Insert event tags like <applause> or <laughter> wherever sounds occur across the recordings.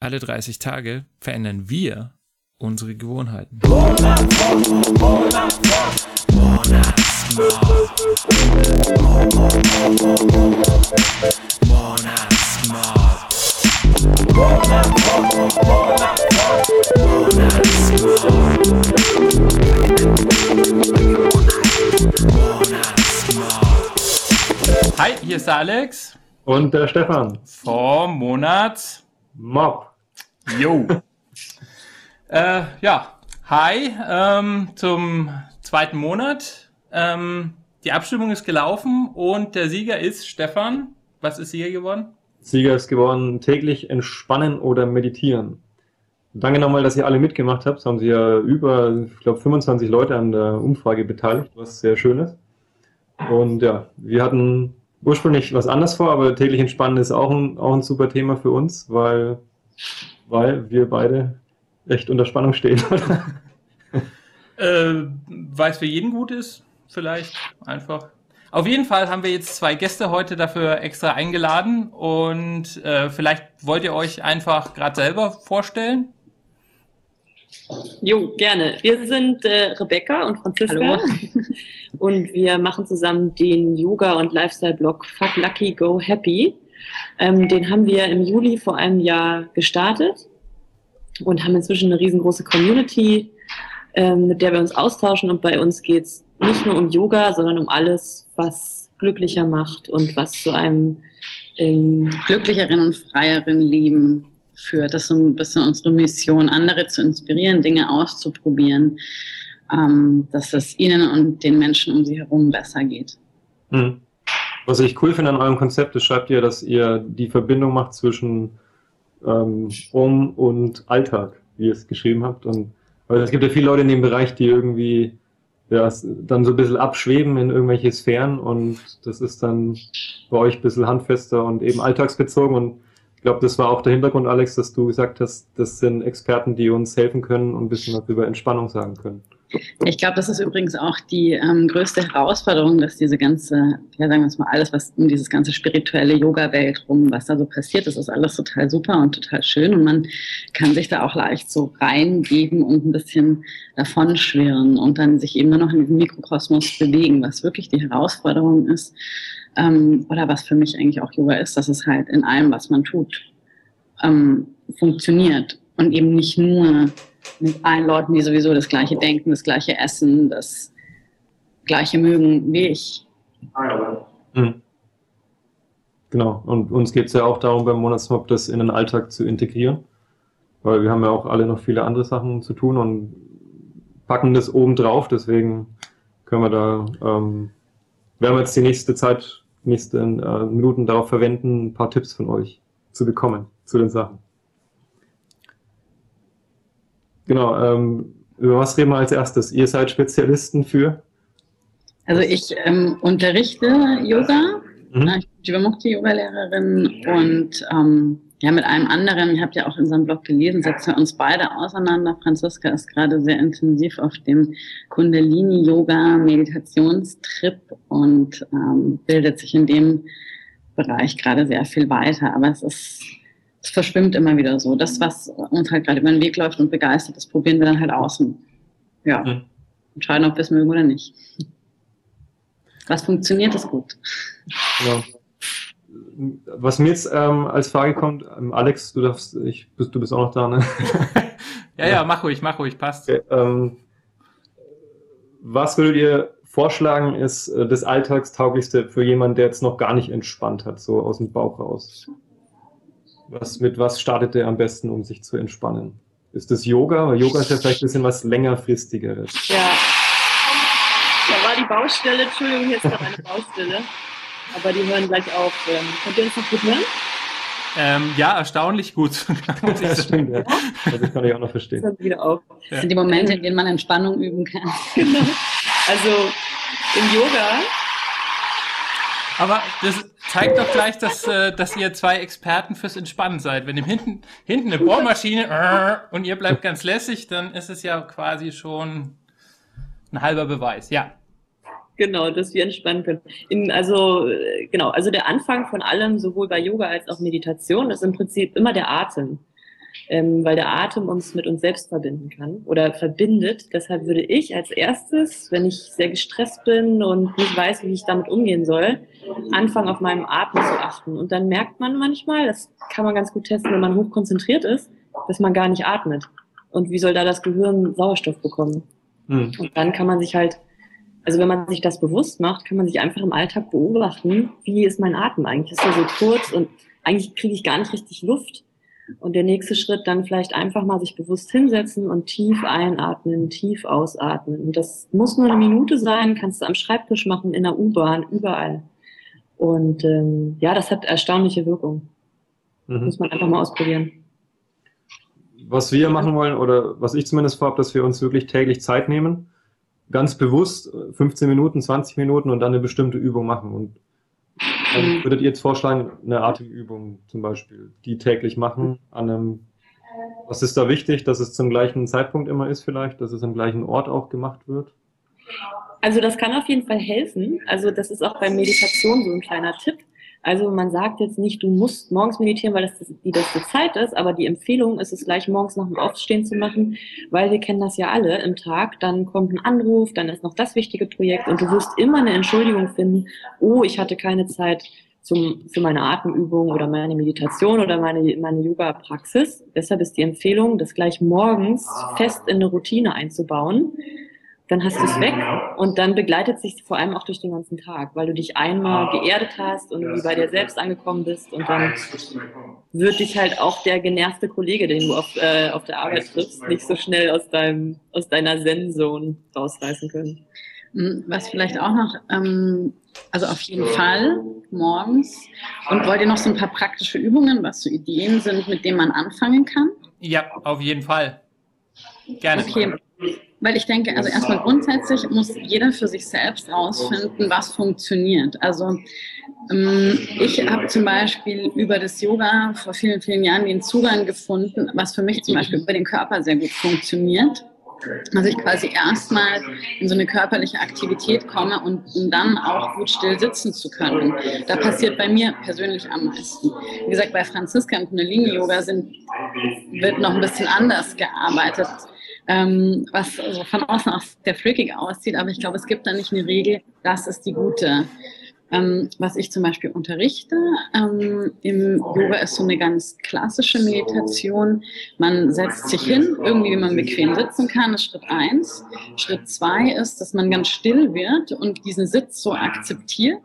Alle 30 Tage verändern wir unsere Gewohnheiten. Hi, hier ist der Alex Und der Stefan. vom Monat. Mob. Jo. äh, ja, hi ähm, zum zweiten Monat. Ähm, die Abstimmung ist gelaufen und der Sieger ist Stefan. Was ist Sieger geworden? Sieger ist geworden, täglich entspannen oder meditieren. Danke nochmal, dass ihr alle mitgemacht habt. Es haben sich ja über, ich glaube, 25 Leute an der Umfrage beteiligt, was sehr schön ist. Und ja, wir hatten ursprünglich was anderes vor, aber täglich entspannen ist auch ein, auch ein super Thema für uns, weil, weil wir beide echt unter Spannung stehen. <laughs> Äh, Weil es für jeden gut ist, vielleicht einfach. Auf jeden Fall haben wir jetzt zwei Gäste heute dafür extra eingeladen und äh, vielleicht wollt ihr euch einfach gerade selber vorstellen. Jo, gerne. Wir sind äh, Rebecca und Franziska Hallo. <laughs> und wir machen zusammen den Yoga- und Lifestyle-Blog Fuck Lucky Go Happy. Ähm, den haben wir im Juli vor einem Jahr gestartet und haben inzwischen eine riesengroße Community, ähm, mit der wir uns austauschen und bei uns geht's nicht nur um Yoga, sondern um alles, was glücklicher macht und was zu einem ähm, glücklicheren und freieren Leben führt. Das ist so ein bisschen unsere Mission, andere zu inspirieren, Dinge auszuprobieren, ähm, dass es ihnen und den Menschen um sie herum besser geht. Hm. Was ich cool finde an eurem Konzept ist, schreibt ihr, dass ihr die Verbindung macht zwischen ähm, Um und Alltag, wie ihr es geschrieben habt. Und weil es gibt ja viele Leute in dem Bereich, die irgendwie ja, dann so ein bisschen abschweben in irgendwelche Sphären und das ist dann bei euch ein bisschen handfester und eben alltagsbezogen. Und ich glaube, das war auch der Hintergrund, Alex, dass du gesagt hast, das sind Experten, die uns helfen können und ein bisschen was über Entspannung sagen können. Ich glaube, das ist übrigens auch die ähm, größte Herausforderung, dass diese ganze, ja sagen wir es mal, alles, was um dieses ganze spirituelle Yoga-Welt rum, was da so passiert, das ist alles total super und total schön und man kann sich da auch leicht so reingeben und ein bisschen davon schwirren und dann sich eben nur noch in diesem Mikrokosmos bewegen, was wirklich die Herausforderung ist ähm, oder was für mich eigentlich auch Yoga ist, dass es halt in allem, was man tut, ähm, funktioniert und eben nicht nur mit allen Leuten, die sowieso das gleiche denken, das gleiche essen, das gleiche mögen wie ich. Mhm. Genau, und uns geht es ja auch darum, beim Monatsmob das in den Alltag zu integrieren, weil wir haben ja auch alle noch viele andere Sachen zu tun und packen das oben drauf, deswegen können wir da, ähm, werden wir jetzt die nächste Zeit, nächsten äh, Minuten darauf verwenden, ein paar Tipps von euch zu bekommen zu den Sachen. Genau, ähm, über was reden wir als erstes? Ihr seid Spezialisten für? Also ich ähm, unterrichte Yoga, Mhm. ich bin Jivamukti-Yoga-Lehrerin und ähm, ja, mit einem anderen, ihr habt ja auch in unserem Blog gelesen, setzen wir uns beide auseinander. Franziska ist gerade sehr intensiv auf dem Kundalini-Yoga-Meditationstrip und ähm, bildet sich in dem Bereich gerade sehr viel weiter. Aber es ist, es verschwimmt immer wieder so. Das, was uns halt gerade über den Weg läuft und begeistert, das probieren wir dann halt aus und ja, Mhm. entscheiden, ob wir es mögen oder nicht. Was funktioniert, ist gut. Genau. Was mir jetzt ähm, als Frage kommt, ähm, Alex, du darfst, ich, bist, du bist auch noch da, ne? <laughs> Ja, ja, mach ruhig, mach ruhig, passt. Okay, ähm, was würdet ihr vorschlagen, ist äh, das Alltagstauglichste für jemanden, der jetzt noch gar nicht entspannt hat, so aus dem Bauch raus? Was, mit was startet der am besten, um sich zu entspannen? Ist das Yoga? Weil Yoga ist ja vielleicht ein bisschen was längerfristigeres. Ja. Da war die Baustelle, Entschuldigung, hier ist noch eine Baustelle. Aber die hören gleich auf. Ähm, Könnt ihr uns noch gut hören? Ähm, ja, erstaunlich gut. <laughs> Das stimmt, ja. Also Das kann ich auch noch verstehen. sie wieder auf. Das sind die Momente, in denen man Entspannung üben kann. <laughs> Genau. Also im Yoga, Aber das zeigt doch gleich, dass, äh, dass ihr zwei Experten fürs Entspannen seid. Wenn ihr hinten, hinten eine Bohrmaschine <laughs> und ihr bleibt ganz lässig, dann ist es ja quasi schon ein halber Beweis. Ja. genau, dass wir entspannen können. In, also, äh, genau, also der Anfang von allem, sowohl bei Yoga als auch Meditation, ist im Prinzip immer der Atem. Ähm, weil der Atem uns mit uns selbst verbinden kann oder verbindet. Deshalb würde ich als erstes, wenn ich sehr gestresst bin und nicht weiß, wie ich damit umgehen soll, anfangen, auf meinem Atem zu achten. Und dann merkt man manchmal, das kann man ganz gut testen, wenn man hochkonzentriert ist, dass man gar nicht atmet. Und wie soll da das Gehirn Sauerstoff bekommen? Mhm. Und dann kann man sich halt, also wenn man sich das bewusst macht, kann man sich einfach im Alltag beobachten, wie ist mein Atem eigentlich? Ist er so kurz und eigentlich kriege ich gar nicht richtig Luft. Und der nächste Schritt dann vielleicht einfach mal sich bewusst hinsetzen und tief einatmen, tief ausatmen. Und das muss nur eine Minute sein, kannst du am Schreibtisch machen, in der U-Bahn, überall. Und ähm, ja, das hat erstaunliche Wirkung. Mhm. Muss man einfach mal ausprobieren. Was wir machen wollen, oder was ich zumindest vorhabe, dass wir uns wirklich täglich Zeit nehmen, ganz bewusst 15 Minuten, 20 Minuten und dann eine bestimmte Übung machen. Und dann würdet ihr jetzt vorschlagen, eine Atemübung zum Beispiel, die täglich machen an einem was ist da wichtig, dass es zum gleichen Zeitpunkt immer ist vielleicht, dass es am gleichen Ort auch gemacht wird? Also das kann auf jeden Fall helfen. Also das ist auch bei Meditation so ein kleiner Tipp. Also man sagt jetzt nicht, du musst morgens meditieren, weil das die beste Zeit ist, aber die Empfehlung ist es gleich morgens nach dem Aufstehen zu machen, weil wir kennen das ja alle im Tag. Dann kommt ein Anruf, dann ist noch das wichtige Projekt und du wirst immer eine Entschuldigung finden, oh, ich hatte keine Zeit zum, für meine Atemübung oder meine Meditation oder meine, meine Yoga-Praxis. Deshalb ist die Empfehlung, das gleich morgens fest in eine Routine einzubauen dann hast du es weg und dann begleitet sich vor allem auch durch den ganzen Tag, weil du dich einmal geerdet hast und wie bei dir selbst angekommen bist und dann wird dich halt auch der genervte Kollege, den du auf, äh, auf der Arbeit triffst, nicht so schnell aus, deinem, aus deiner Zen-Zone rausreißen können. Hm, was vielleicht auch noch, ähm, also auf jeden Fall morgens. Und wollt ihr noch so ein paar praktische Übungen, was so Ideen sind, mit denen man anfangen kann? Ja, auf jeden Fall. Gerne. Okay. Weil ich denke, also erstmal grundsätzlich muss jeder für sich selbst rausfinden, was funktioniert. Also ähm, ich habe zum Beispiel über das Yoga vor vielen, vielen Jahren den Zugang gefunden, was für mich zum Beispiel über den Körper sehr gut funktioniert. Also ich quasi erstmal in so eine körperliche Aktivität komme und um dann auch gut still sitzen zu können. Da passiert bei mir persönlich am meisten. Wie gesagt, bei Franziska und Kundalini-Yoga wird noch ein bisschen anders gearbeitet ähm, was also von außen auch sehr freakig aussieht, aber ich glaube, es gibt da nicht eine Regel, das ist die gute. Ähm, was ich zum Beispiel unterrichte ähm, im Yoga ist so eine ganz klassische Meditation. Man setzt sich hin, irgendwie wie man bequem sitzen kann, ist Schritt eins. Schritt zwei ist, dass man ganz still wird und diesen Sitz so akzeptiert.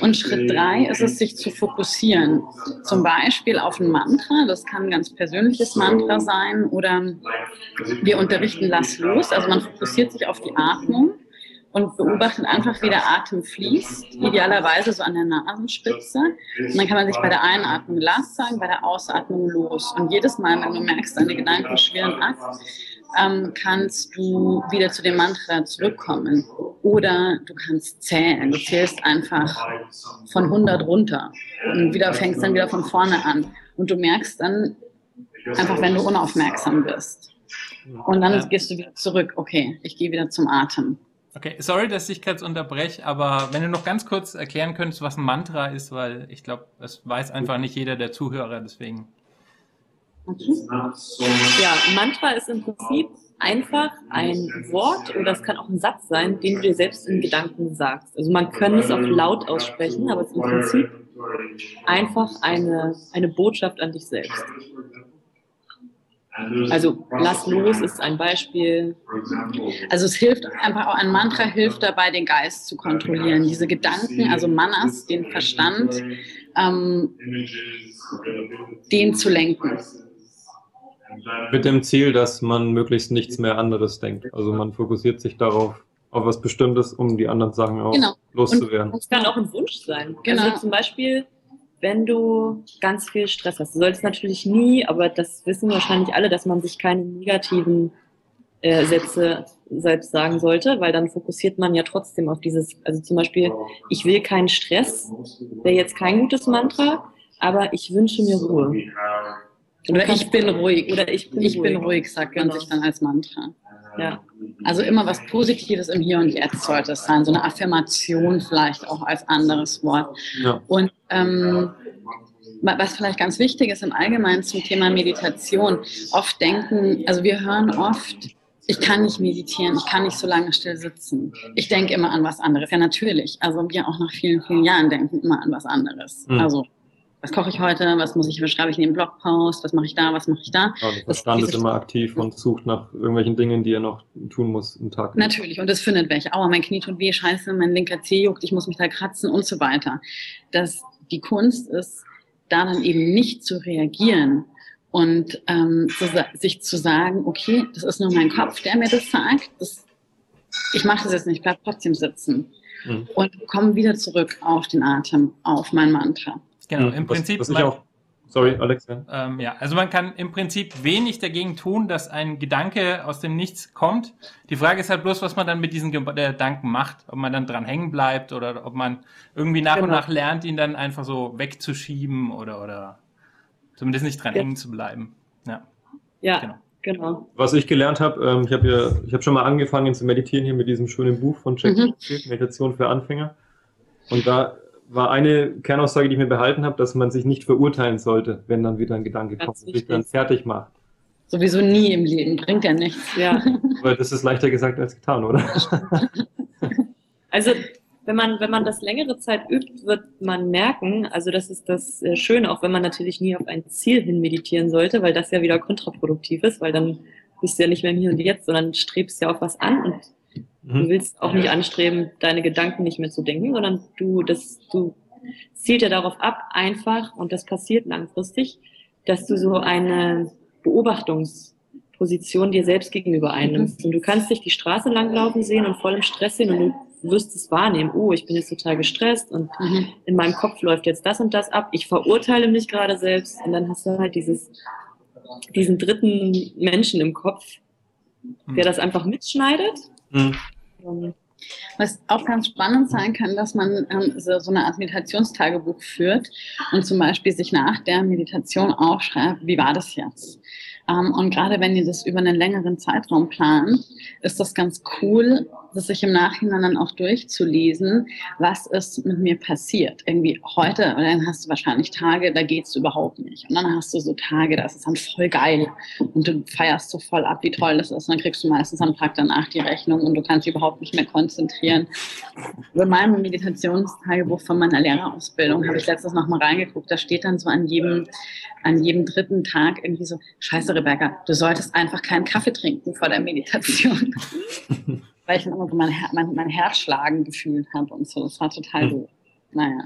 Und Schritt drei ist es, sich zu fokussieren. Zum Beispiel auf ein Mantra, das kann ein ganz persönliches Mantra sein oder wir unterrichten Lass los, also man fokussiert sich auf die Atmung und beobachtet einfach, wie der Atem fließt, idealerweise so an der Nasenspitze. Und dann kann man sich bei der Einatmung lass sagen, bei der Ausatmung los. Und jedes Mal, wenn du merkst, deine Gedanken schwirren ab, ähm, kannst du wieder zu dem Mantra zurückkommen. Oder du kannst zählen. Du zählst einfach von 100 runter und wieder fängst dann wieder von vorne an. Und du merkst dann einfach, wenn du unaufmerksam bist. Und dann gehst du wieder zurück. Okay, ich gehe wieder zum Atem. Okay, sorry, dass ich kurz unterbreche, aber wenn du noch ganz kurz erklären könntest, was ein Mantra ist, weil ich glaube, das weiß einfach nicht jeder der Zuhörer, deswegen. Ja, Mantra ist im Prinzip einfach ein Wort oder es kann auch ein Satz sein, den du dir selbst in Gedanken sagst. Also man kann es auch laut aussprechen, aber es ist im Prinzip einfach eine, eine Botschaft an dich selbst. Also lass los ist ein Beispiel. Also es hilft einfach auch, ein Mantra hilft dabei, den Geist zu kontrollieren. Diese Gedanken, also Manas, den Verstand, ähm, den zu lenken. Mit dem Ziel, dass man möglichst nichts mehr anderes denkt. Also man fokussiert sich darauf, auf was Bestimmtes, um die anderen Sachen auch genau. loszuwerden. Und es kann auch ein Wunsch sein. Genau. Also zum Beispiel wenn du ganz viel Stress hast. Du solltest natürlich nie, aber das wissen wahrscheinlich alle, dass man sich keine negativen äh, Sätze selbst sagen sollte, weil dann fokussiert man ja trotzdem auf dieses, also zum Beispiel, ich will keinen Stress, wäre jetzt kein gutes Mantra, aber ich wünsche mir Ruhe. Oder ich bin ruhig. Oder ich bin ich ruhig, bin ruhig sagt man genau. sich dann als Mantra. Ja. Also immer was Positives im Hier und Jetzt sollte es sein. So eine Affirmation vielleicht auch als anderes Wort. Ja. Und ähm, was vielleicht ganz wichtig ist im Allgemeinen zum Thema Meditation, oft denken, also wir hören oft, ich kann nicht meditieren, ich kann nicht so lange still sitzen. Ich denke immer an was anderes. Ja, natürlich. Also wir auch nach vielen, vielen Jahren denken immer an was anderes. Mhm. Also was koche ich heute, was muss ich, was schreibe ich in den Blogpost, was mache ich da, was mache ich da. Ja, der Verstand ist immer aktiv und sucht nach irgendwelchen Dingen, die er noch tun muss im Tag. Natürlich, und es findet welche. Aua, mein Knie tut weh, scheiße, mein linker Zeh juckt, ich muss mich da kratzen und so weiter. Das, die Kunst ist, da dann eben nicht zu reagieren und ähm, zu, sich zu sagen, okay, das ist nur mein Kopf, der mir das sagt, das, ich mache das jetzt nicht, bleib trotzdem sitzen. Mhm. Und komme wieder zurück auf den Atem, auf mein Mantra. Genau, im was, Prinzip. Was man, auch, sorry, Alex. Ja. Ähm, ja, also man kann im Prinzip wenig dagegen tun, dass ein Gedanke aus dem Nichts kommt. Die Frage ist halt bloß, was man dann mit diesen Gedanken macht. Ob man dann dran hängen bleibt oder ob man irgendwie nach genau. und nach lernt, ihn dann einfach so wegzuschieben oder, oder zumindest nicht dran ja. hängen zu bleiben. Ja, ja genau. genau. Was ich gelernt habe, ähm, ich habe ja, ich habe schon mal angefangen zu meditieren hier mit diesem schönen Buch von Jack mhm. Meditation für Anfänger. Und da war eine Kernaussage, die ich mir behalten habe, dass man sich nicht verurteilen sollte, wenn dann wieder ein Gedanke Ganz kommt und sich dann fertig macht. Sowieso nie im Leben, bringt ja nichts. Ja. <laughs> Weil das ist leichter gesagt als getan, oder? <laughs> also wenn man, wenn man das längere Zeit übt, wird man merken, also das ist das äh, Schöne, auch wenn man natürlich nie auf ein Ziel hin meditieren sollte, weil das ja wieder kontraproduktiv ist, weil dann bist du ja nicht mehr im Hier und Jetzt, sondern strebst ja auf was an und Du mhm. willst auch nicht anstreben, deine Gedanken nicht mehr zu denken, sondern du, das, du zielt ja darauf ab, einfach, und das passiert langfristig, dass du so eine Beobachtungsposition dir selbst gegenüber einnimmst. Und du kannst dich die Straße langlaufen sehen und voll im Stress sehen und du wirst es wahrnehmen. Oh, ich bin jetzt total gestresst und mhm. in meinem Kopf läuft jetzt das und das ab. Ich verurteile mich gerade selbst und dann hast du halt dieses, diesen dritten Menschen im Kopf, der das einfach mitschneidet. Mhm. Was auch ganz spannend sein kann, dass man ähm, so, so, eine Art Meditationstagebuch führt und zum Beispiel sich nach der Meditation aufschreibt, wie war das jetzt? Ähm, und gerade wenn ihr das über einen längeren Zeitraum plant, ist das ganz cool, sich im Nachhinein dann auch durchzulesen, was ist mit mir passiert. Irgendwie heute, oder dann hast du wahrscheinlich Tage, da geht's überhaupt nicht. Und dann hast du so Tage, das ist dann voll geil. Und du feierst so voll ab, wie toll das ist. Und dann kriegst du meistens am Tag danach die Rechnung und du kannst dich überhaupt nicht mehr konzentrieren. In meinem Meditationstagebuch von meiner Lehrerausbildung habe ich letztes noch mal reingeguckt. Da steht dann so an jedem, an jedem dritten Tag irgendwie so, scheiße Rebecca, du solltest einfach keinen Kaffee trinken vor der Meditation. <laughs> weil ich dann immer so mein, mein, mein Herz schlagen gefühlt habe und so. Das war total mhm. doof. Naja.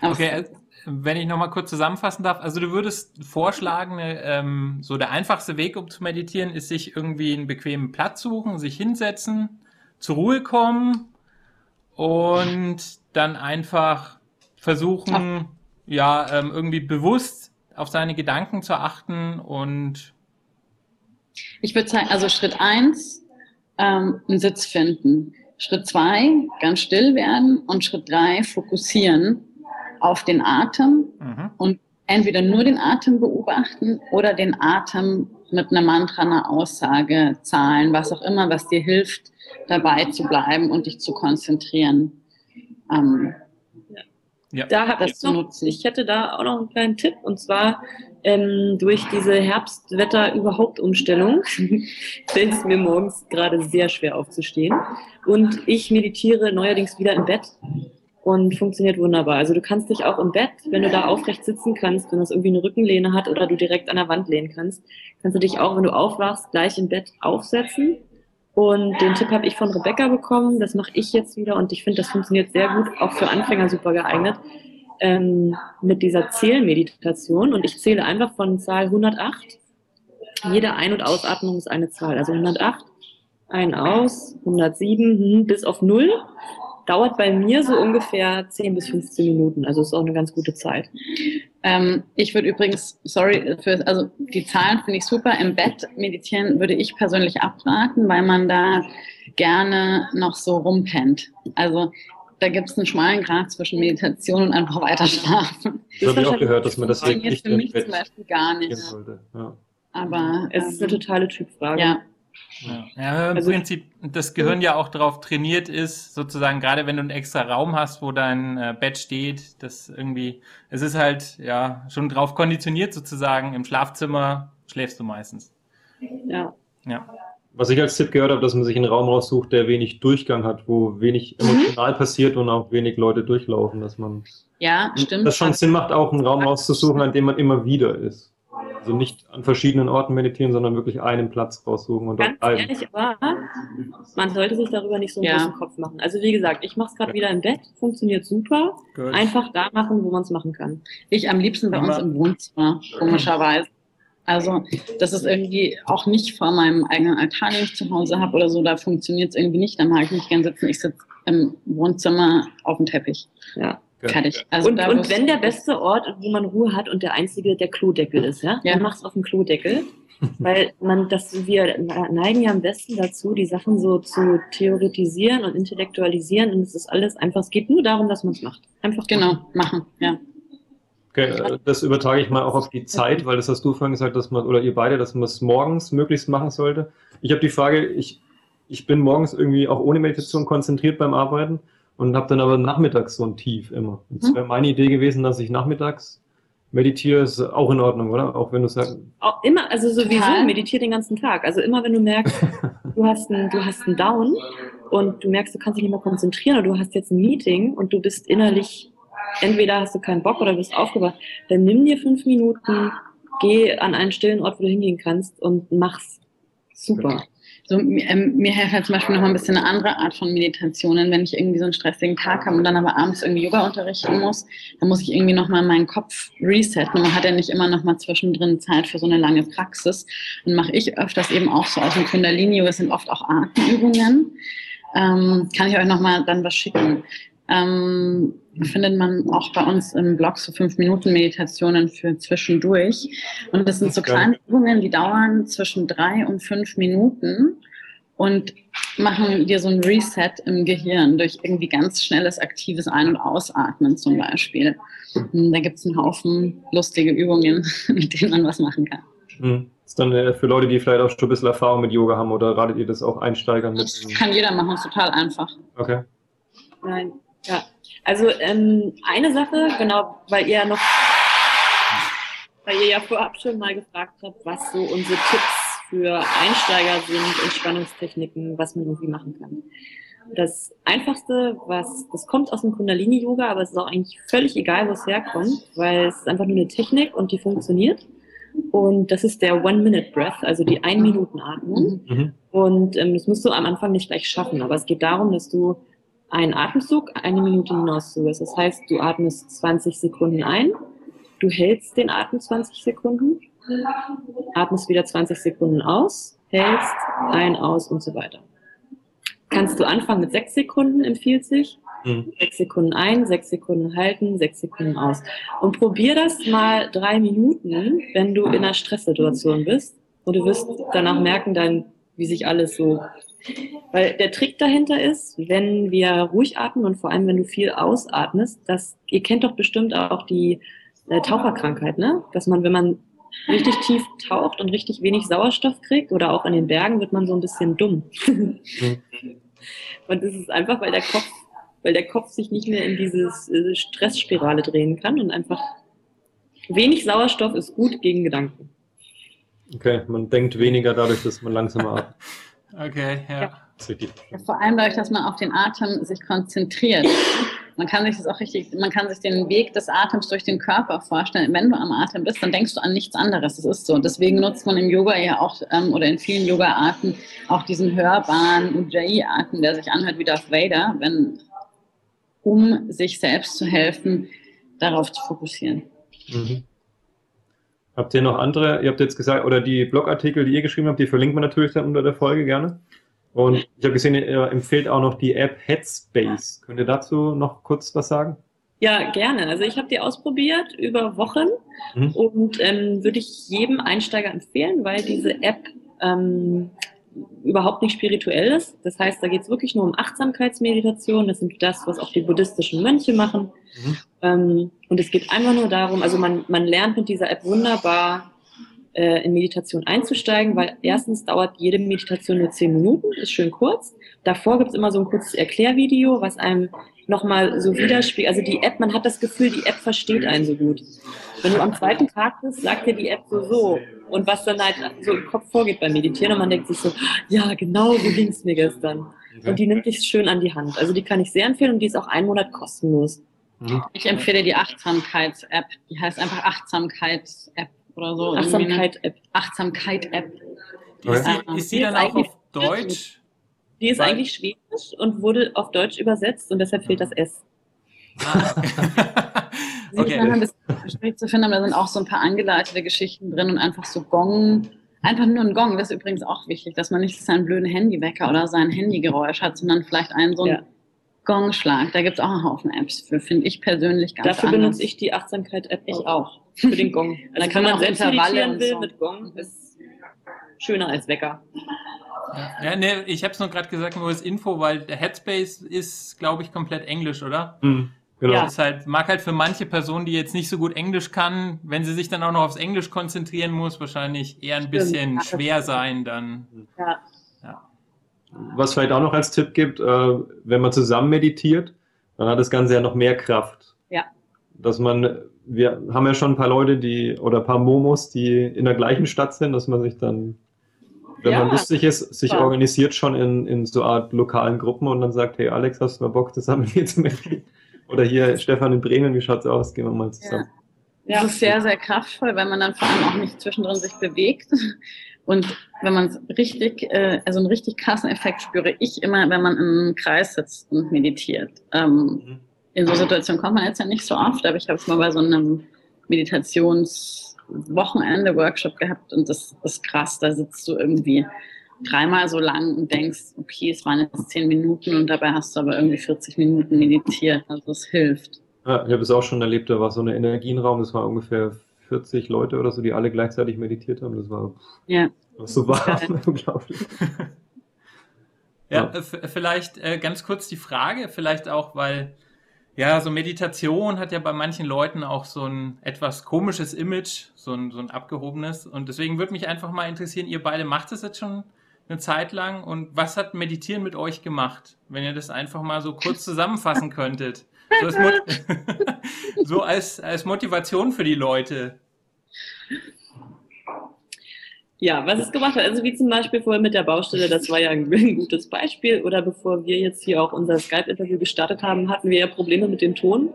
Aber okay, äh, wenn ich nochmal kurz zusammenfassen darf, also du würdest vorschlagen, ähm, so der einfachste Weg, um zu meditieren, ist sich irgendwie einen bequemen Platz suchen, sich hinsetzen, zur Ruhe kommen und dann einfach versuchen, Ach. ja, ähm, irgendwie bewusst auf seine Gedanken zu achten und ich würde sagen, also Schritt eins ähm, einen Sitz finden. Schritt zwei, ganz still werden und Schritt drei, fokussieren auf den Atem mhm. und entweder nur den Atem beobachten oder den Atem mit einer Mantra, einer Aussage, Zahlen, was auch immer, was dir hilft, dabei zu bleiben und dich zu konzentrieren. Ähm, ja. Da habe ich noch, ich hätte da auch noch einen kleinen Tipp und zwar ähm, durch diese Herbstwetter-Überhaupt-Umstellung <laughs> fällt es mir morgens gerade sehr schwer aufzustehen. Und ich meditiere neuerdings wieder im Bett und funktioniert wunderbar. Also du kannst dich auch im Bett, wenn du da aufrecht sitzen kannst, wenn das irgendwie eine Rückenlehne hat oder du direkt an der Wand lehnen kannst, kannst du dich auch, wenn du aufwachst, gleich im Bett aufsetzen. Und den Tipp habe ich von Rebecca bekommen. Das mache ich jetzt wieder und ich finde, das funktioniert sehr gut, auch für Anfänger super geeignet ähm, mit dieser Zählmeditation und ich zähle einfach von Zahl 108. Jede Ein- und Ausatmung ist eine Zahl. Also 108, ein aus, 107 hm, bis auf 0. Dauert bei mir so ungefähr 10 bis 15 Minuten. Also ist auch eine ganz gute Zeit. Ähm, ich würde übrigens, sorry, für, also die Zahlen finde ich super. Im Bett meditieren würde ich persönlich abraten, weil man da gerne noch so rumpennt. Also da gibt es einen schmalen Grad zwischen Meditation und einfach weiter schlafen. Das, habe ich auch gehört, dass man das wirklich nicht für mich zum Beispiel gar nicht. Ja. Aber es ist eine ähm, totale Typfrage. Ja, Ja, ja im Also- Prinzip das Gehirn ja auch darauf trainiert ist, sozusagen, gerade wenn du einen extra Raum hast, wo dein äh, Bett steht, das irgendwie, es ist halt ja schon drauf konditioniert sozusagen, im Schlafzimmer schläfst du meistens. Ja. Ja. Was ich als Tipp gehört habe, dass man sich einen Raum raussucht, der wenig Durchgang hat, wo wenig Mhm. emotional passiert und auch wenig Leute durchlaufen, dass man Ja, stimmt. das schon Sinn macht, auch einen Raum rauszusuchen, an dem man immer wieder ist. Also nicht an verschiedenen Orten meditieren, sondern wirklich einen Platz raussuchen und dort Ganz bleiben. ehrlich, aber man sollte sich darüber nicht so einen Ja. großen Kopf machen. Also wie gesagt, ich mache es gerade wieder im Bett, funktioniert super. Gut. Einfach da machen, wo man es machen kann. Ich am liebsten bei uns im Wohnzimmer, komischerweise. Also, das ist irgendwie auch nicht vor meinem eigenen Altar, den ich zu Hause habe oder so. Da funktioniert es irgendwie nicht. Da mag ich nicht gern sitzen. Ich sitze im Wohnzimmer auf dem Teppich. Ja. Fertig. Also und da, und wenn der beste Ort, wo man Ruhe hat und der einzige der Klodeckel ist, ja, Ja. dann mach's auf dem Klodeckel. <laughs> Weil man, das, wir neigen ja am besten dazu, die Sachen so zu theoretisieren und intellektualisieren und es ist alles einfach, es geht nur darum, dass man es macht. Einfach machen. Genau, machen. Ja. Okay, äh, das übertrage ich mal auch auf die Zeit, weil das hast du vorhin gesagt, dass man, oder ihr beide, dass man es morgens möglichst machen sollte. Ich habe die Frage, ich, ich bin morgens irgendwie auch ohne Meditation konzentriert beim Arbeiten und habe dann aber nachmittags so ein Tief immer. Und es Mhm. wäre meine Idee gewesen, dass ich nachmittags meditiere, ist auch in Ordnung, oder? Auch wenn du sagst, Auch immer, also sowieso, Total. meditiere den ganzen Tag. Also immer, wenn du merkst, <laughs> du hast einen, du hast einen Down und du merkst, du kannst dich nicht mehr konzentrieren oder du hast jetzt ein Meeting und du bist innerlich, entweder hast du keinen Bock oder bist aufgewacht, dann nimm dir fünf Minuten, geh an einen stillen Ort, wo du hingehen kannst und mach's. Super. So, mir- ähm, mir hilft halt zum Beispiel noch mal ein bisschen eine andere Art von Meditationen, wenn ich irgendwie so einen stressigen Tag habe und dann aber abends irgendwie Yoga unterrichten muss, dann muss ich irgendwie noch mal meinen Kopf resetten. Man hat ja nicht immer noch mal zwischendrin Zeit für so eine lange Praxis. Und mache ich öfters eben auch so aus dem Kundalini, das sind oft auch Atemübungen. Ähm, kann ich euch noch mal dann was schicken. Ähm, findet man auch bei uns im Blog so fünf Minuten Meditationen für zwischendurch. Und das sind so kleine Übungen, die dauern zwischen drei und fünf Minuten und machen dir so ein Reset im Gehirn durch irgendwie ganz schnelles, aktives Ein- und Ausatmen zum Beispiel. Und Da gibt es einen Haufen lustige Übungen, <laughs> mit denen man was machen kann. hm, ist dann äh, für Leute, die vielleicht auch schon ein bisschen Erfahrung mit Yoga haben oder ratet ihr das auch Einsteigern mit? Das kann jeder machen, ist total einfach. Okay. Nein, ja. Also ähm, eine Sache, genau, weil ihr ja noch, weil ihr ja vorab schon mal gefragt habt, was so unsere Tipps für Einsteiger sind, Entspannungstechniken, was man irgendwie machen kann. Das Einfachste, was, das kommt aus dem Kundalini-Yoga, aber es ist auch eigentlich völlig egal, wo es herkommt, weil es ist einfach nur eine Technik und die funktioniert. Und das ist der One-Minute-Breath, also die Ein-Minuten-Atmung. Mhm. Mhm. Und ähm, das musst du am Anfang nicht gleich schaffen, aber es geht darum, dass du einen Atemzug eine Minute hinauszuhörst. Das heißt, du atmest 20 Sekunden ein, du hältst den Atem 20 Sekunden, atmest wieder 20 Sekunden aus, hältst ein, aus und so weiter. Kannst du anfangen mit 6 Sekunden, empfiehlt sich. Mhm. 6 Sekunden ein, 6 Sekunden halten, 6 Sekunden aus. Und probier das mal drei Minuten, wenn du in einer Stresssituation bist. Und du wirst danach merken, dann, wie sich alles so. Weil der Trick dahinter ist, wenn wir ruhig atmen und vor allem, wenn du viel ausatmest, das, ihr kennt doch bestimmt auch die äh, Taucherkrankheit, ne? Dass man, wenn man richtig tief taucht und richtig wenig Sauerstoff kriegt oder auch in den Bergen, wird man so ein bisschen dumm. <laughs> und das ist einfach, weil der Kopf, weil der Kopf sich nicht mehr in dieses äh, Stressspirale drehen kann und einfach wenig Sauerstoff ist gut gegen Gedanken. Okay, man denkt weniger dadurch, dass man langsamer atmet. Okay, ja. Ja, vor allem dadurch, dass man auf den Atem sich konzentriert. Man kann sich das auch richtig, man kann sich den Weg des Atems durch den Körper vorstellen. Wenn du am Atem bist, dann denkst du an nichts anderes. Das ist so. Deswegen nutzt man im Yoga ja auch ähm, oder in vielen Yoga-Arten auch diesen hörbaren Ujjayi-Atem, der sich anhört wie Darth Vader, wenn, um sich selbst zu helfen, darauf zu fokussieren. Mhm. Habt ihr noch andere, ihr habt jetzt gesagt, oder die Blogartikel, die ihr geschrieben habt, die verlinken wir natürlich dann unter der Folge gerne. Und ich habe gesehen, ihr empfehlt auch noch die App Headspace. Könnt ihr dazu noch kurz was sagen? Ja, gerne. Also ich habe die ausprobiert über Wochen Mhm. und ähm, würde ich jedem Einsteiger empfehlen, weil diese App ähm, überhaupt nicht spirituell ist. Das heißt, da geht es wirklich nur um Achtsamkeitsmeditation. Das sind das, was auch die buddhistischen Mönche machen. Mhm. Ähm, und es geht einfach nur darum, also man, man lernt mit dieser App wunderbar äh, in Meditation einzusteigen, weil erstens dauert jede Meditation nur zehn Minuten, ist schön kurz. Davor gibt's immer so ein kurzes Erklärvideo, was einem nochmal so widerspiegelt. Also die App, man hat das Gefühl, die App versteht einen so gut. Wenn du am zweiten Tag bist, sagt dir die App so so. Und was dann halt so im Kopf vorgeht beim Meditieren und man denkt sich so, ja, genau so ging's mir gestern. Und die nimmt dich schön an die Hand. Also die kann ich sehr empfehlen und die ist auch einen Monat kostenlos. Mhm. Ich empfehle die Achtsamkeits-App. Die heißt einfach Achtsamkeits-App oder so. Achtsamkeit-App. Achtsamkeit-App. Ist, ist die dann auch auf Deutsch? Die ist eigentlich schwedisch und wurde auf Deutsch übersetzt und deshalb fehlt das S. Ah. Ist manchmal okay. ein bisschen schwierig zu finden, aber da sind auch so ein paar angeleitete Geschichten drin und einfach so Gong. Einfach nur ein Gong, das ist übrigens auch wichtig, dass man nicht seinen blöden Handywecker oder sein Handygeräusch hat, sondern vielleicht einen so einen Ja. Gongschlag. Da gibt es auch einen Haufen Apps für, finde ich persönlich ganz Dafür anders. benutze ich die Achtsamkeit-App Ich auch. für den Gong. <laughs> Also Dann kann man wenn auch Intervalle will so. mit Gong, ist schöner als Wecker. Ja, ne, ich habe es nur gerade gesagt, nur als Info, weil der Headspace ist, glaube ich, komplett Englisch, oder? Mhm. Genau. Ja. Das ist halt, mag halt für manche Personen, die jetzt nicht so gut Englisch kann, wenn sie sich dann auch noch aufs Englisch konzentrieren muss, wahrscheinlich eher ein Stimmt. bisschen Ja, schwer sein dann. Ja. Ja. Was vielleicht auch noch als Tipp gibt, äh, wenn man zusammen meditiert, dann hat das Ganze ja noch mehr Kraft. Ja. Dass man, wir haben ja schon ein paar Leute, die, oder ein paar Momos, die in der gleichen Stadt sind, dass man sich dann, wenn Ja, man lustig ist, sich super. organisiert schon in, in so Art lokalen Gruppen und dann sagt, hey Alex, hast du mal Bock zusammen mir zu meditieren? <laughs> Oder hier Stefan in Bremen, wie schaut's aus? Gehen wir mal zusammen. Das ist sehr, sehr kraftvoll, weil man dann vor allem auch nicht zwischendrin sich bewegt. <laughs> Und wenn man es richtig, äh, also einen richtig krassen Effekt spüre ich immer, wenn man im Kreis sitzt und meditiert. Ähm, Mhm. in so Situationen kommt man jetzt ja nicht so oft, aber ich habe es mal bei so einem Meditationswochenende Workshop gehabt und das ist krass. Da sitzt du irgendwie dreimal so lang und denkst, okay, es waren jetzt zehn Minuten und dabei hast du aber irgendwie 40 Minuten meditiert. Also es hilft. Ja, ich habe es auch schon erlebt, da war so ein Energienraum, das war ungefähr 40 Leute oder so, die alle gleichzeitig meditiert haben. Das war, Ja. war so warm, <laughs> unglaublich. Ja, Ja. äh, vielleicht äh, ganz kurz die Frage, vielleicht auch, weil ja, so Meditation hat ja bei manchen Leuten auch so ein etwas komisches Image, so ein, so ein abgehobenes. Und deswegen würde mich einfach mal interessieren, ihr beide macht es jetzt schon eine Zeit lang und was hat Meditieren mit euch gemacht? Wenn ihr das einfach mal so kurz zusammenfassen könntet. So als, <laughs> so als, als Motivation für die Leute. Ja, was es gemacht hat, also wie zum Beispiel vorher mit der Baustelle, das war ja ein, <laughs> ein gutes Beispiel. Oder bevor wir jetzt hier auch unser Skype-Interview gestartet haben, hatten wir ja Probleme mit dem Ton.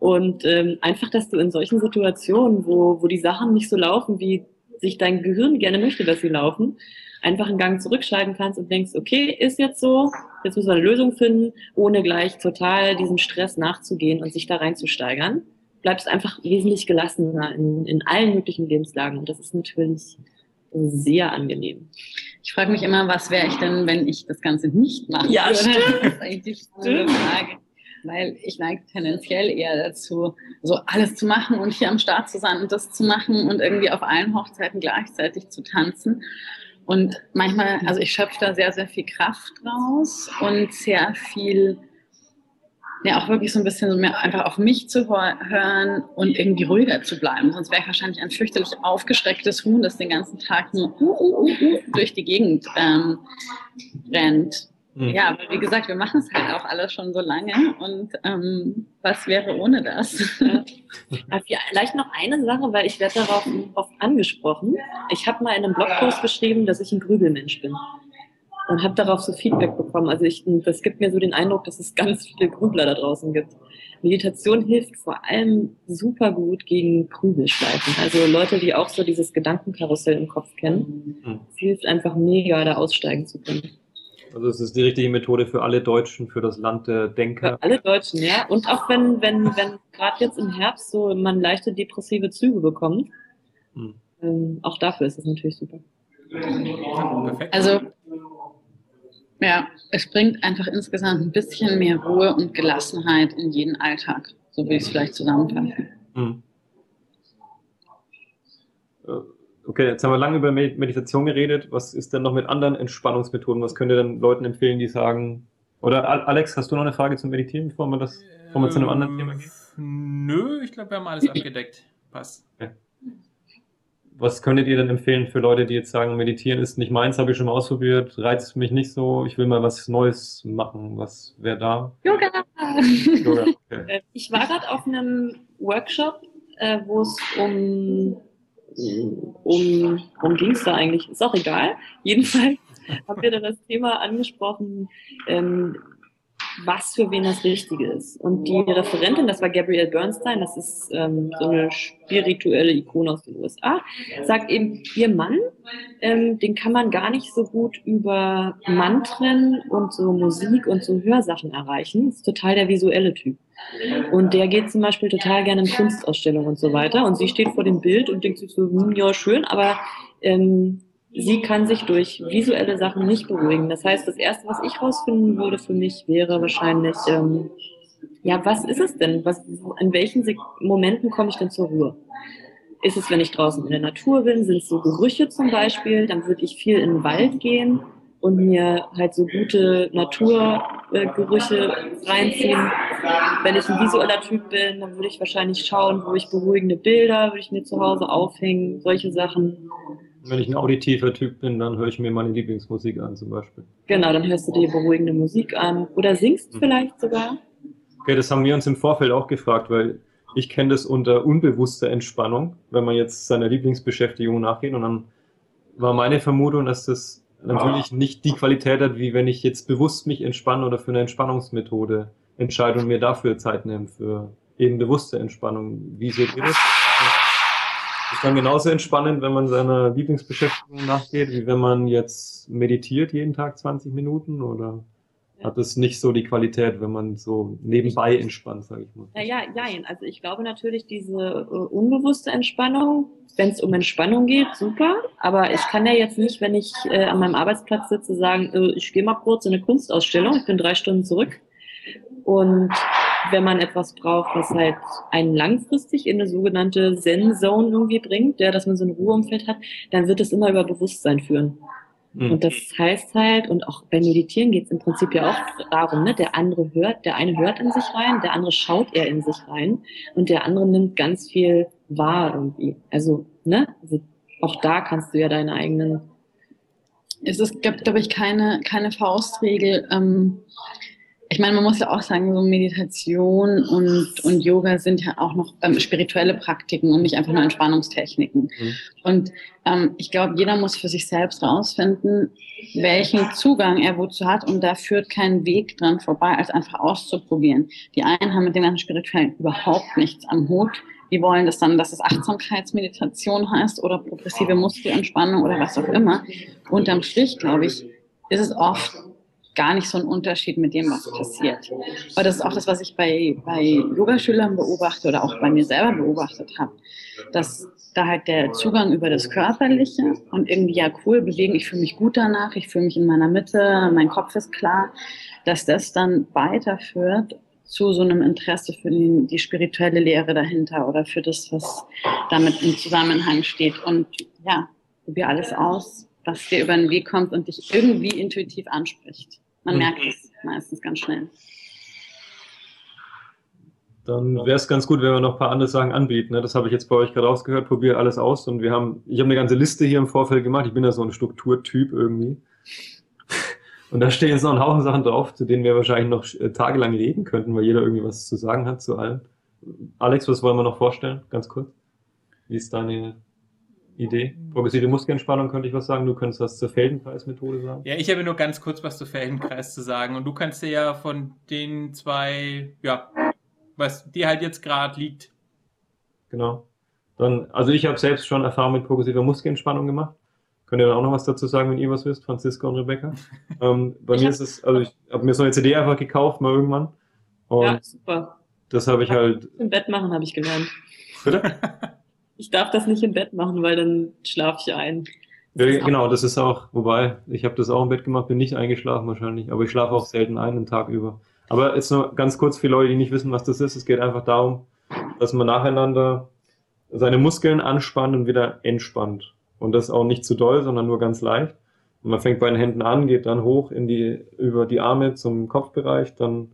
Und ähm, einfach, dass du in solchen Situationen, wo, wo die Sachen nicht so laufen, wie sich dein Gehirn gerne möchte, dass sie laufen, einfach einen Gang zurückschalten kannst und denkst, okay, ist jetzt so, jetzt müssen wir eine Lösung finden, ohne gleich total diesem Stress nachzugehen und sich da reinzusteigern. Bleibst einfach wesentlich gelassener in, in allen möglichen Lebenslagen. Und das ist natürlich sehr angenehm. Ich frage mich immer, was wäre ich denn, wenn ich das Ganze nicht machen Ja, würde? stimmt. Das ist eigentlich die Stimmt. Frage. Weil ich neige tendenziell eher dazu, so alles zu machen und hier am Start zu sein und das zu machen und irgendwie auf allen Hochzeiten gleichzeitig zu tanzen. Und manchmal, also ich schöpfe da sehr, sehr viel Kraft raus und sehr viel, ja, auch wirklich so ein bisschen mehr einfach auf mich zu hör- hören und irgendwie ruhiger zu bleiben. Sonst wäre ich wahrscheinlich ein fürchterlich aufgeschrecktes Huhn, das den ganzen Tag nur uh, uh, uh, uh, durch die Gegend ähm, rennt. Mhm. Ja, aber wie gesagt, wir machen es halt auch alle schon so lange. Und ähm, was wäre ohne das? Vielleicht noch eine Sache, weil ich werde darauf oft angesprochen. Ich habe mal in einem Blogpost geschrieben, dass ich ein Grübelmensch bin. Und habe darauf so Feedback bekommen. Also ich, das gibt mir so den Eindruck, dass es ganz viele Grübler da draußen gibt. Meditation hilft vor allem super gut gegen Grübelschleifen. Also Leute, die auch so dieses Gedankenkarussell im Kopf kennen. Mhm. Es hilft einfach mega, da aussteigen zu können. Also es ist die richtige Methode für alle Deutschen, für das Land der Denker. Für alle Deutschen, ja. Und auch wenn, wenn, wenn gerade jetzt im Herbst so man leichte depressive Züge bekommt, Mhm. ähm, auch dafür ist es natürlich super. Perfekt. Also, ja, es bringt einfach insgesamt ein bisschen mehr Ruhe und Gelassenheit in jeden Alltag. So will ich es vielleicht zusammenfassen. Mhm. Okay, jetzt haben wir lange über Med- Meditation geredet. Was ist denn noch mit anderen Entspannungsmethoden? Was könnt ihr denn Leuten empfehlen, die sagen, oder Al- Alex, hast du noch eine Frage zum Meditieren, bevor wir das, bevor wir zu einem anderen Thema gehen? Ähm, Nö, ich glaube, wir haben alles <clears throat> abgedeckt. Passt. Was könntet ihr denn empfehlen für Leute, die jetzt sagen, meditieren ist nicht meins, habe ich schon mal ausprobiert, reizt mich nicht so, ich will mal was Neues machen. Was wäre da? Yoga! Yoga <laughs> okay. Äh, ich war gerade auf einem Workshop, äh, wo es um, um, um ging es da eigentlich? Ist auch egal. Jedenfalls <laughs> haben wir da das Thema angesprochen, ähm, was für wen das Richtige ist. Und die Referentin, das war Gabrielle Bernstein, das ist ähm, so eine spirituelle Ikone aus den USA, sagt eben, ihr Mann, ähm, den kann man gar nicht so gut über Mantren und so Musik und so Hörsachen erreichen. Das ist total der visuelle Typ. Und der geht zum Beispiel total gerne in Kunstausstellungen und so weiter. Und sie steht vor dem Bild und denkt sich so, hm, ja, schön, aber ähm, sie kann sich durch visuelle Sachen nicht beruhigen. Das heißt, das Erste, was ich rausfinden würde für mich, wäre wahrscheinlich, ähm, ja, was ist es denn? Was, in welchen Momenten komme ich denn zur Ruhe? Ist es, wenn ich draußen in der Natur bin? Sind es so Gerüche zum Beispiel? Dann würde ich viel in den Wald gehen und mir halt so gute Naturgerüche reinziehen. Wenn ich ein visueller Typ bin, dann würde ich wahrscheinlich schauen, wo ich beruhigende Bilder, würde ich mir zu Hause aufhängen, solche Sachen. Wenn ich ein auditiver Typ bin, dann höre ich mir meine Lieblingsmusik an zum Beispiel. Genau, dann hörst du dir beruhigende Musik an oder singst hm. vielleicht sogar. Okay, das haben wir uns im Vorfeld auch gefragt, weil ich kenne das unter unbewusster Entspannung, wenn man jetzt seiner Lieblingsbeschäftigung nachgeht. Und dann war meine Vermutung, dass das natürlich nicht die Qualität hat, wie wenn ich jetzt bewusst mich entspanne oder für eine Entspannungsmethode entscheide und mir dafür Zeit nehme, für eben bewusste Entspannung. Wie seht ihr das? Ist dann genauso entspannend, wenn man seiner Lieblingsbeschäftigung nachgeht, wie wenn man jetzt meditiert jeden Tag 20 Minuten oder hat es nicht so die Qualität, wenn man so nebenbei entspannt, sage ich mal. Ja, ja, ja. Also ich glaube natürlich diese uh, unbewusste Entspannung, wenn es um Entspannung geht, super. Aber ich kann ja jetzt nicht, wenn ich äh, an meinem Arbeitsplatz sitze, sagen, äh, ich gehe mal kurz in eine Kunstausstellung, ich bin drei Stunden zurück. Und wenn man etwas braucht, was halt einen langfristig in eine sogenannte Zen-Zone irgendwie bringt, ja, dass man so ein Ruheumfeld hat, dann wird es immer über Bewusstsein führen. Mhm. Und das heißt halt, und auch beim Meditieren geht es im Prinzip ja auch darum, ne, der andere hört, der eine hört in sich rein, der andere schaut eher in sich rein und der andere nimmt ganz viel wahr irgendwie. Also, ne, also auch da kannst du ja deine eigenen. Es ist, gibt, glaube ich, keine, keine Faustregel. Ähm, ich meine, man muss ja auch sagen, so Meditation und, und Yoga sind ja auch noch ähm, spirituelle Praktiken und nicht einfach nur Entspannungstechniken. Mhm. Und ähm, ich glaube, jeder muss für sich selbst rausfinden, welchen Zugang er wozu hat und da führt kein Weg dran vorbei, als einfach auszuprobieren. Die einen haben mit den ganzen Spirituellen überhaupt nichts am Hut. Die wollen das dann, dass es Achtsamkeitsmeditation heißt oder progressive Muskelentspannung oder was auch immer. Unterm Strich, glaube ich, ist es oft gar nicht so ein Unterschied mit dem, was passiert. Aber das ist auch das, was ich bei, bei Yogaschülern beobachte oder auch bei mir selber beobachtet habe, dass da halt der Zugang über das Körperliche und irgendwie, ja cool, bewegen, ich fühle mich gut danach, ich fühle mich in meiner Mitte, mein Kopf ist klar, dass das dann weiterführt zu so einem Interesse für die, die spirituelle Lehre dahinter oder für das, was damit im Zusammenhang steht. Und ja, probier alles aus, was dir über den Weg kommt und dich irgendwie intuitiv anspricht. Man mhm. merkt es meistens ganz schnell. Dann wäre es ganz gut, wenn wir noch ein paar andere Sachen anbieten. Ne? Das habe ich jetzt bei euch gerade rausgehört. Probiere alles aus und wir haben, ich habe eine ganze Liste hier im Vorfeld gemacht. Ich bin ja so ein Strukturtyp irgendwie. <laughs> Und da stehen jetzt noch ein Haufen Sachen drauf, zu denen wir wahrscheinlich noch äh, tagelang reden könnten, weil jeder irgendwie was zu sagen hat zu allen. Alex, was wollen wir noch vorstellen? Ganz kurz. Wie ist deine Idee. Progressive Muskelentspannung könnte ich was sagen. Du könntest was zur Feldenkreismethode sagen. Ja, ich habe nur ganz kurz was zur Feldenkreis zu sagen. Und du kannst dir ja von den zwei, ja, was dir halt jetzt gerade liegt. Genau. Dann, also ich habe selbst schon Erfahrung mit progressiver Muskelentspannung gemacht. Könnt ihr dann auch noch was dazu sagen, wenn ihr was wisst, Franziska und Rebecca? <laughs> ähm, bei ich mir ist es, also ich habe mir so eine CD einfach gekauft, mal irgendwann. Und ja, super. Das habe ich halt. Im Bett machen habe ich gelernt. Bitte? <laughs> ich darf das nicht im Bett machen, weil dann schlafe ich ein. Ja, genau, das ist auch, wobei, ich habe das auch im Bett gemacht, bin nicht eingeschlafen wahrscheinlich, aber ich schlafe auch selten ein, den Tag über. Aber jetzt nur ganz kurz für Leute, die nicht wissen, was das ist. Es geht einfach darum, dass man nacheinander seine Muskeln anspannt und wieder entspannt. Und das auch nicht zu doll, sondern nur ganz leicht. Und man fängt bei den Händen an, geht dann hoch in die, über die Arme zum Kopfbereich, dann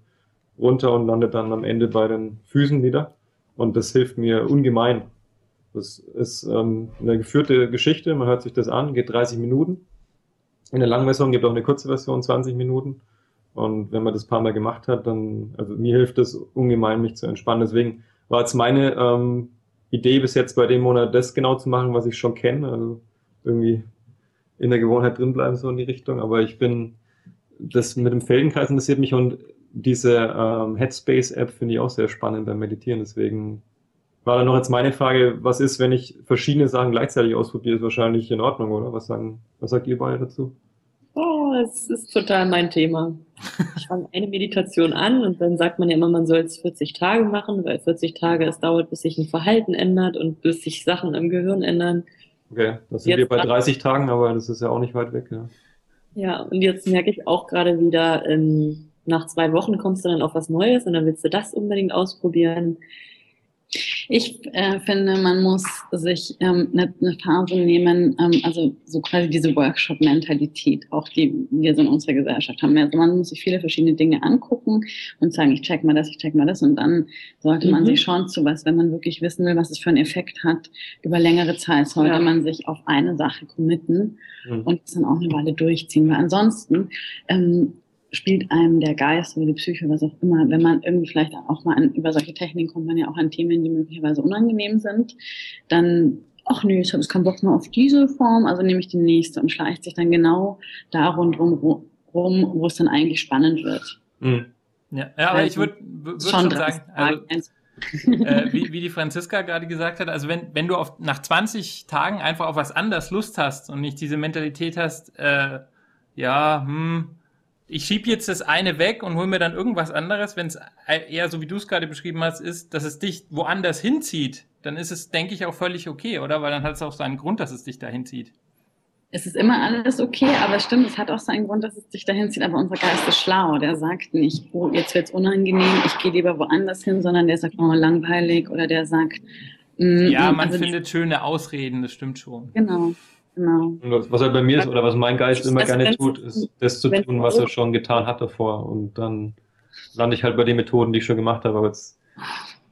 runter und landet dann am Ende bei den Füßen wieder. Und das hilft mir ungemein Das ist ähm, eine geführte Geschichte, man hört sich das an, geht 30 Minuten. In der langen Version gibt auch eine kurze Version, 20 Minuten. Und wenn man das paar Mal gemacht hat, dann, also mir hilft es ungemein, mich zu entspannen. Deswegen war jetzt meine ähm, Idee bis jetzt bei dem Monat, das genau zu machen, was ich schon kenne. Also irgendwie in der Gewohnheit drin bleiben, so in die Richtung. Aber ich bin, das mit dem Feldenkreis interessiert mich und diese ähm, Headspace-App finde ich auch sehr spannend beim Meditieren. Deswegen war dann noch jetzt meine Frage, was ist, wenn ich verschiedene Sachen gleichzeitig ausprobiere, ist wahrscheinlich in Ordnung, oder? Was sagen, was sagt ihr beide dazu? Oh, es ist total mein Thema. Ich fange eine Meditation an und dann sagt man ja immer, man soll es 40 Tage machen, weil 40 Tage es dauert, bis sich ein Verhalten ändert und bis sich Sachen im Gehirn ändern. Okay, das sind jetzt wir bei 30 Tagen, aber das ist ja auch nicht weit weg. Ja, ja und jetzt merke ich auch gerade wieder, ähm, nach zwei Wochen kommst du dann auf was Neues und dann willst du das unbedingt ausprobieren. Ich äh, finde, man muss sich ähm, eine, eine Phase nehmen, ähm, also so quasi diese Workshop-Mentalität, auch die wir so in unserer Gesellschaft haben. Also man muss sich viele verschiedene Dinge angucken und sagen, ich check mal das, ich check mal das und dann sollte man mhm. sich schon zu was, wenn man wirklich wissen will, was es für einen Effekt hat, über längere Zeit sollte ja. man sich auf eine Sache committen mhm. und es dann auch eine Weile durchziehen, weil ansonsten ähm, spielt einem der Geist oder die Psyche, was auch immer, wenn man irgendwie vielleicht auch mal an, über solche Techniken kommt man ja auch an Themen, die möglicherweise unangenehm sind, dann, ach nee, ich habe jetzt keinen Bock mehr auf diese Form, also nehme ich die nächste und schleicht sich dann genau da rundrum rum, wo es dann eigentlich spannend wird. Mhm. Ja, ja, aber also, ich würde würd schon, schon sagen, also, äh, wie, wie die Franziska gerade gesagt hat, also wenn, wenn du auf, nach 20 Tagen einfach auf was anderes Lust hast und nicht diese Mentalität hast, äh, ja, hm, ich schiebe jetzt das eine weg und hole mir dann irgendwas anderes, wenn es eher so wie du es gerade beschrieben hast, ist, dass es dich woanders hinzieht, dann ist es, denke ich, auch völlig okay, oder? Weil dann hat es auch seinen Grund, dass es dich dahin zieht. Es ist immer alles okay, aber stimmt, es hat auch seinen Grund, dass es dich dahin zieht. Aber unser Geist ist schlau. Der sagt nicht, oh, jetzt wird's unangenehm, ich gehe lieber woanders hin, sondern der sagt, oh, langweilig. Oder der sagt, mm, ja, mm, man also findet schöne Ausreden, das stimmt schon. Genau. Genau. Was, was er bei mir ist oder was mein Geist immer das gerne tut, ist das zu tun, was er schon getan hat davor. Und dann lande ich halt bei den Methoden, die ich schon gemacht habe. Aber jetzt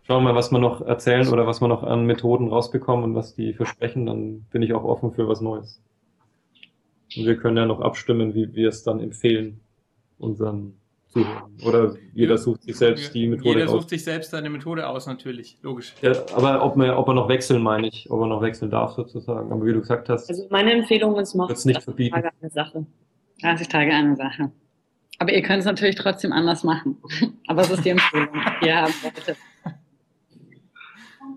schauen wir mal, was wir noch erzählen oder was wir noch an Methoden rausbekommen und was die versprechen. Dann bin ich auch offen für was Neues. Und wir können ja noch abstimmen, wie wir es dann empfehlen, unseren zuhören. Oder jeder sucht sich selbst die Methode aus. Jeder sucht sich selbst seine Methode aus, natürlich, logisch. Ja, aber ob, man, ob er noch wechseln, meine ich, ob er noch wechseln darf sozusagen. Aber wie du gesagt hast. Also meine Empfehlung ist, macht 30 Tage eine Sache. 30 Tage eine Sache. Aber ihr könnt es natürlich trotzdem anders machen. <laughs> aber es ist die Empfehlung. ja, bitte.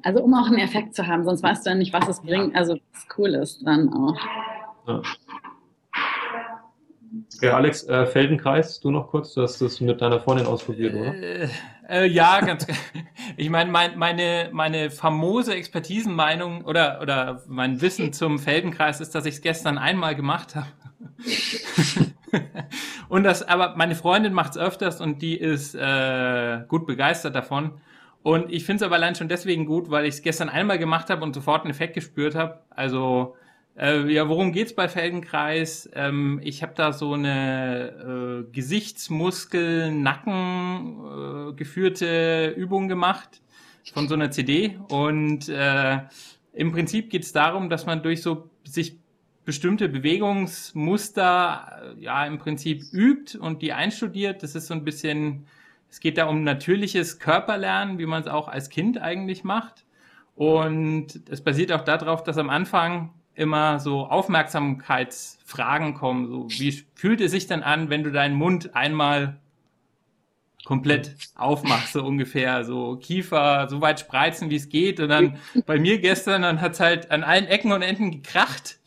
Also um auch einen Effekt zu haben, sonst weißt du ja nicht, was es bringt, also was cool ist dann auch. Ja. Ja, Alex, äh, Feldenkreis, du noch kurz, du hast das mit deiner Freundin ausprobiert, oder? Äh, äh, ja, ganz <laughs> Ich meine, mein, meine, meine famose Expertisenmeinung oder, oder mein Wissen zum Feldenkreis ist, dass ich es gestern einmal gemacht habe. <laughs> und das, aber meine Freundin macht es öfters und die ist äh, gut begeistert davon. Und ich finde es aber allein schon deswegen gut, weil ich es gestern einmal gemacht habe und sofort einen Effekt gespürt habe. Also äh, ja, worum geht's bei Feldenkreis? Ähm, ich habe da so eine äh, Gesichtsmuskel, Nacken äh, geführte Übung gemacht von so einer CD und äh, im Prinzip geht's darum, dass man durch so sich bestimmte Bewegungsmuster äh, ja im Prinzip übt und die einstudiert. Das ist so ein bisschen, es geht da um natürliches Körperlernen, wie man es auch als Kind eigentlich macht. Und es basiert auch darauf, dass am Anfang immer so Aufmerksamkeitsfragen kommen. So, wie fühlt es sich denn an, wenn du deinen Mund einmal komplett aufmachst, so ungefähr, so Kiefer so weit spreizen, wie es geht. Und dann bei mir gestern, dann hat's halt an allen Ecken und Enden gekracht.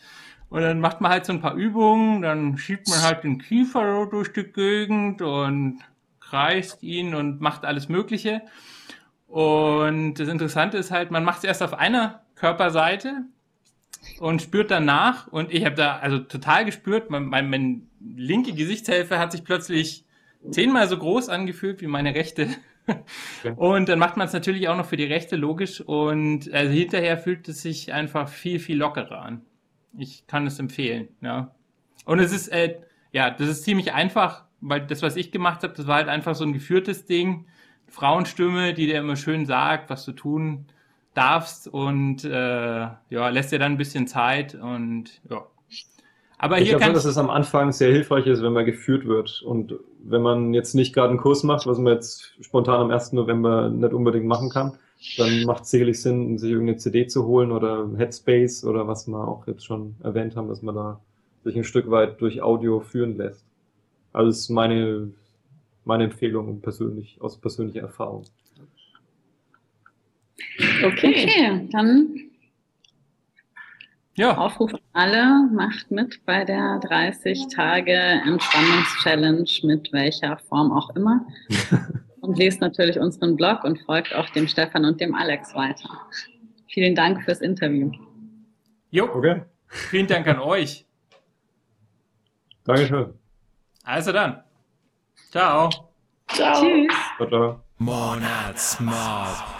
Und dann macht man halt so ein paar Übungen, dann schiebt man halt den Kiefer durch die Gegend und kreist ihn und macht alles Mögliche. Und das Interessante ist halt, man macht es erst auf einer Körperseite, und spürt danach und ich habe da also total gespürt, mein, mein, mein linke Gesichtshälfte hat sich plötzlich zehnmal so groß angefühlt wie meine rechte. <laughs> Und dann macht man es natürlich auch noch für die rechte, logisch. Und also hinterher fühlt es sich einfach viel, viel lockerer an. Ich kann es empfehlen, ja. Und es ist, äh, ja, das ist ziemlich einfach, weil das, was ich gemacht habe, das war halt einfach so ein geführtes Ding. Frauenstimme, die dir immer schön sagt, was zu tun darfst und äh, ja, lässt dir dann ein bisschen Zeit und ja. Aber ich hier glaube kann schon, dass es am Anfang sehr hilfreich ist, wenn man geführt wird. Und wenn man jetzt nicht gerade einen Kurs macht, was man jetzt spontan am 1. November nicht unbedingt machen kann, dann macht es sicherlich Sinn, sich irgendeine CD zu holen oder Headspace oder was wir auch jetzt schon erwähnt haben, dass man da sich ein Stück weit durch Audio führen lässt. Also das ist meine, meine Empfehlung persönlich, aus persönlicher Erfahrung. Okay. Okay, dann ja, Aufruf an alle, macht mit bei der 30 Tage Entspannungs-Challenge mit welcher Form auch immer. <laughs> Und lest natürlich unseren Blog und folgt auch dem Stefan und dem Alex weiter. Vielen Dank fürs Interview. jo, Okay. vielen Dank an euch. Dankeschön. Also dann. Ciao. Ciao. Tschüss. Ciao, ciao. Monatsmob.